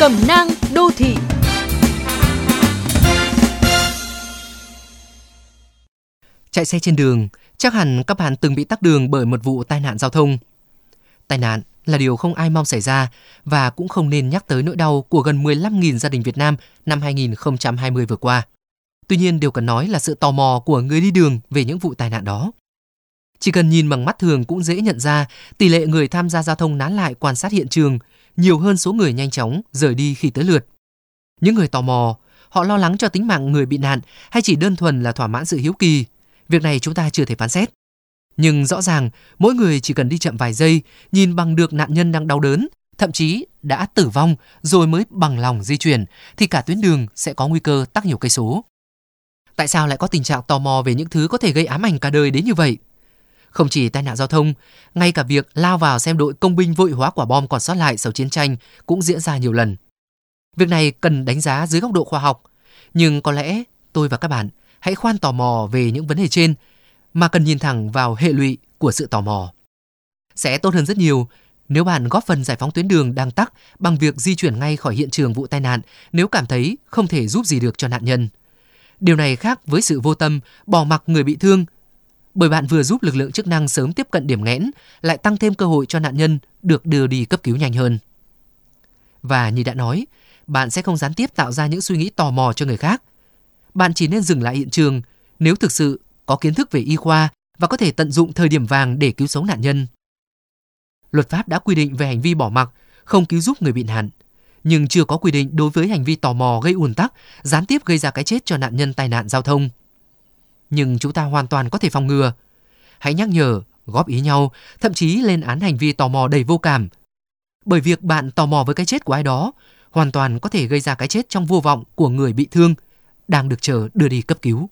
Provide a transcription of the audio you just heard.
Cẩm nang đô thị Chạy xe trên đường, chắc hẳn các bạn từng bị tắc đường bởi một vụ tai nạn giao thông. Tai nạn là điều không ai mong xảy ra và cũng không nên nhắc tới nỗi đau của gần 15.000 gia đình Việt Nam năm 2020 vừa qua. Tuy nhiên, điều cần nói là sự tò mò của người đi đường về những vụ tai nạn đó. Chỉ cần nhìn bằng mắt thường cũng dễ nhận ra tỷ lệ người tham gia giao thông nán lại quan sát hiện trường nhiều hơn số người nhanh chóng rời đi khi tới lượt. Những người tò mò, họ lo lắng cho tính mạng người bị nạn hay chỉ đơn thuần là thỏa mãn sự hiếu kỳ. Việc này chúng ta chưa thể phán xét. Nhưng rõ ràng, mỗi người chỉ cần đi chậm vài giây, nhìn bằng được nạn nhân đang đau đớn, thậm chí đã tử vong rồi mới bằng lòng di chuyển, thì cả tuyến đường sẽ có nguy cơ tắc nhiều cây số. Tại sao lại có tình trạng tò mò về những thứ có thể gây ám ảnh cả đời đến như vậy? Không chỉ tai nạn giao thông, ngay cả việc lao vào xem đội công binh vội hóa quả bom còn sót lại sau chiến tranh cũng diễn ra nhiều lần. Việc này cần đánh giá dưới góc độ khoa học, nhưng có lẽ tôi và các bạn hãy khoan tò mò về những vấn đề trên mà cần nhìn thẳng vào hệ lụy của sự tò mò. Sẽ tốt hơn rất nhiều nếu bạn góp phần giải phóng tuyến đường đang tắc bằng việc di chuyển ngay khỏi hiện trường vụ tai nạn nếu cảm thấy không thể giúp gì được cho nạn nhân. Điều này khác với sự vô tâm, bỏ mặc người bị thương, bởi bạn vừa giúp lực lượng chức năng sớm tiếp cận điểm nghẽn, lại tăng thêm cơ hội cho nạn nhân được đưa đi cấp cứu nhanh hơn. Và như đã nói, bạn sẽ không gián tiếp tạo ra những suy nghĩ tò mò cho người khác. Bạn chỉ nên dừng lại hiện trường nếu thực sự có kiến thức về y khoa và có thể tận dụng thời điểm vàng để cứu sống nạn nhân. Luật pháp đã quy định về hành vi bỏ mặc, không cứu giúp người bị nạn, nhưng chưa có quy định đối với hành vi tò mò gây ùn tắc, gián tiếp gây ra cái chết cho nạn nhân tai nạn giao thông. Nhưng chúng ta hoàn toàn có thể phòng ngừa. Hãy nhắc nhở, góp ý nhau, thậm chí lên án hành vi tò mò đầy vô cảm. Bởi việc bạn tò mò với cái chết của ai đó, hoàn toàn có thể gây ra cái chết trong vô vọng của người bị thương, đang được chờ đưa đi cấp cứu.